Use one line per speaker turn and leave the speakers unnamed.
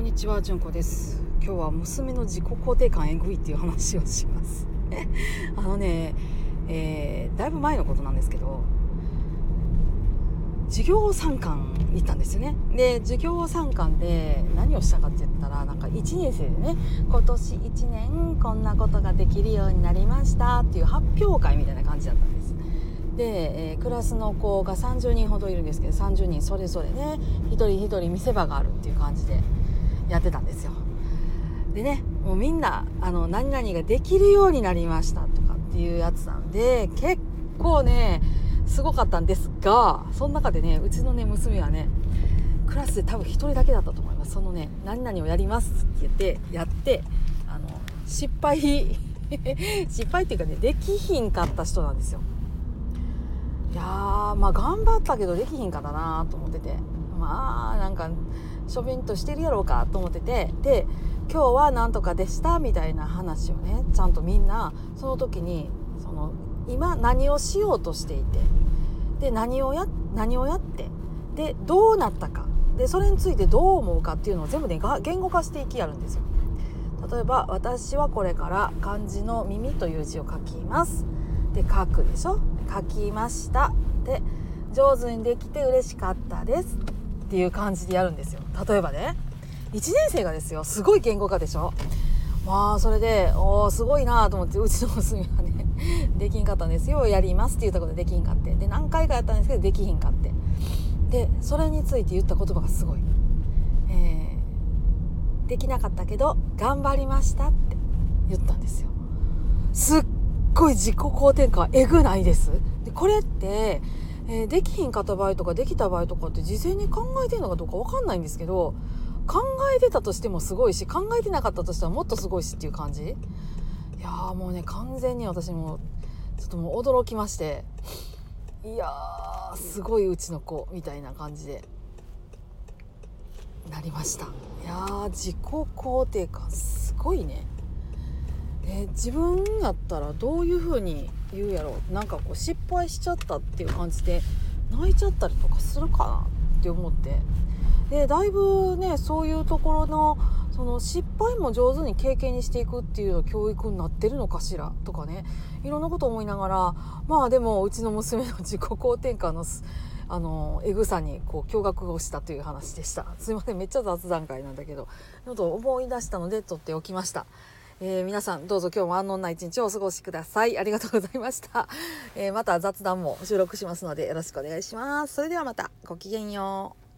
こんにちは、じゅんこです。今日は娘の自己肯定感えぐいっていう話をします。あのね、えーだいぶ前のことなんですけど、授業参観に行ったんですよね。で、授業参観で何をしたかって言ったら、なんか1年生でね、今年1年こんなことができるようになりましたっていう発表会みたいな感じだったんです。で、えークラスの子が30人ほどいるんですけど30人それぞれね一人一人見せ場があるっていう感じでやってたんですよ。でねもうみんなあの何々ができるようになりましたとかっていうやつなんで結構ねすごかったんですがその中でねうちのね娘はねクラスで多分一人だけだったと思います。そのね何々をやりますって言ってやってあの失敗 失敗っていうかねできひんかった人なんですよ。いやーまあ頑張ったけどできひんかったなと思ってて。まあなんかしょびんとしてるやろうかと思っててで今日はなんとかでしたみたいな話をねちゃんとみんなその時にその今何をしようとしていてで何をや何をやってでどうなったかでそれについてどう思うかっていうのを全部ね言語化していきやるんですよ。例えば私はこれから漢字の耳という字を書きます。で書くでしょ？書きました。で上手にできて嬉しかったです。っていう感じでやるんですよ。例えばね1年生がですよすごい言語化でしょ？まあそれでおーすごいなと思ってうちの娘はね できんかったんですよ。やりますって言ったことでできんかって。で何回かやったんですけどできひんかって。でそれについて言った言葉がすごい、えーできなかったけど頑張りましたって言ったんですよ。すっごい自己肯定感えぐないです。でこれって、えーできひんかった場合とかできた場合とかって事前に考えてるのかどうか分かんないんですけど考えてたとしてもすごいし考えてなかったとしたらもっとすごいしっていう感じ。いやーもうね完全に私もちょっともう驚きまして。いやーすごいうちの子みたいな感じで。なりました。いやー自己肯定感すごいね。で自分やったらどういう風に言うやろう。なんかこう失敗しちゃったっていう感じで泣いちゃったりとかするかなって思って。でだいぶねそういうところのその失敗も上手に経験にしていくっていうの教育になってるのかしらとかね。いろんなこと思いながらまあでもうちの娘の自己肯定感のあのえぐさにこう驚愕をしたという話でした。すいませんめっちゃ雑談会なんだけどちょっと思い出したので撮っておきました。えー皆さんどうぞ今日も安穏な一日をお過ごしください。ありがとうございました、えーまた雑談も収録しますのでよろしくお願いします。それではまた。ごきげんよう。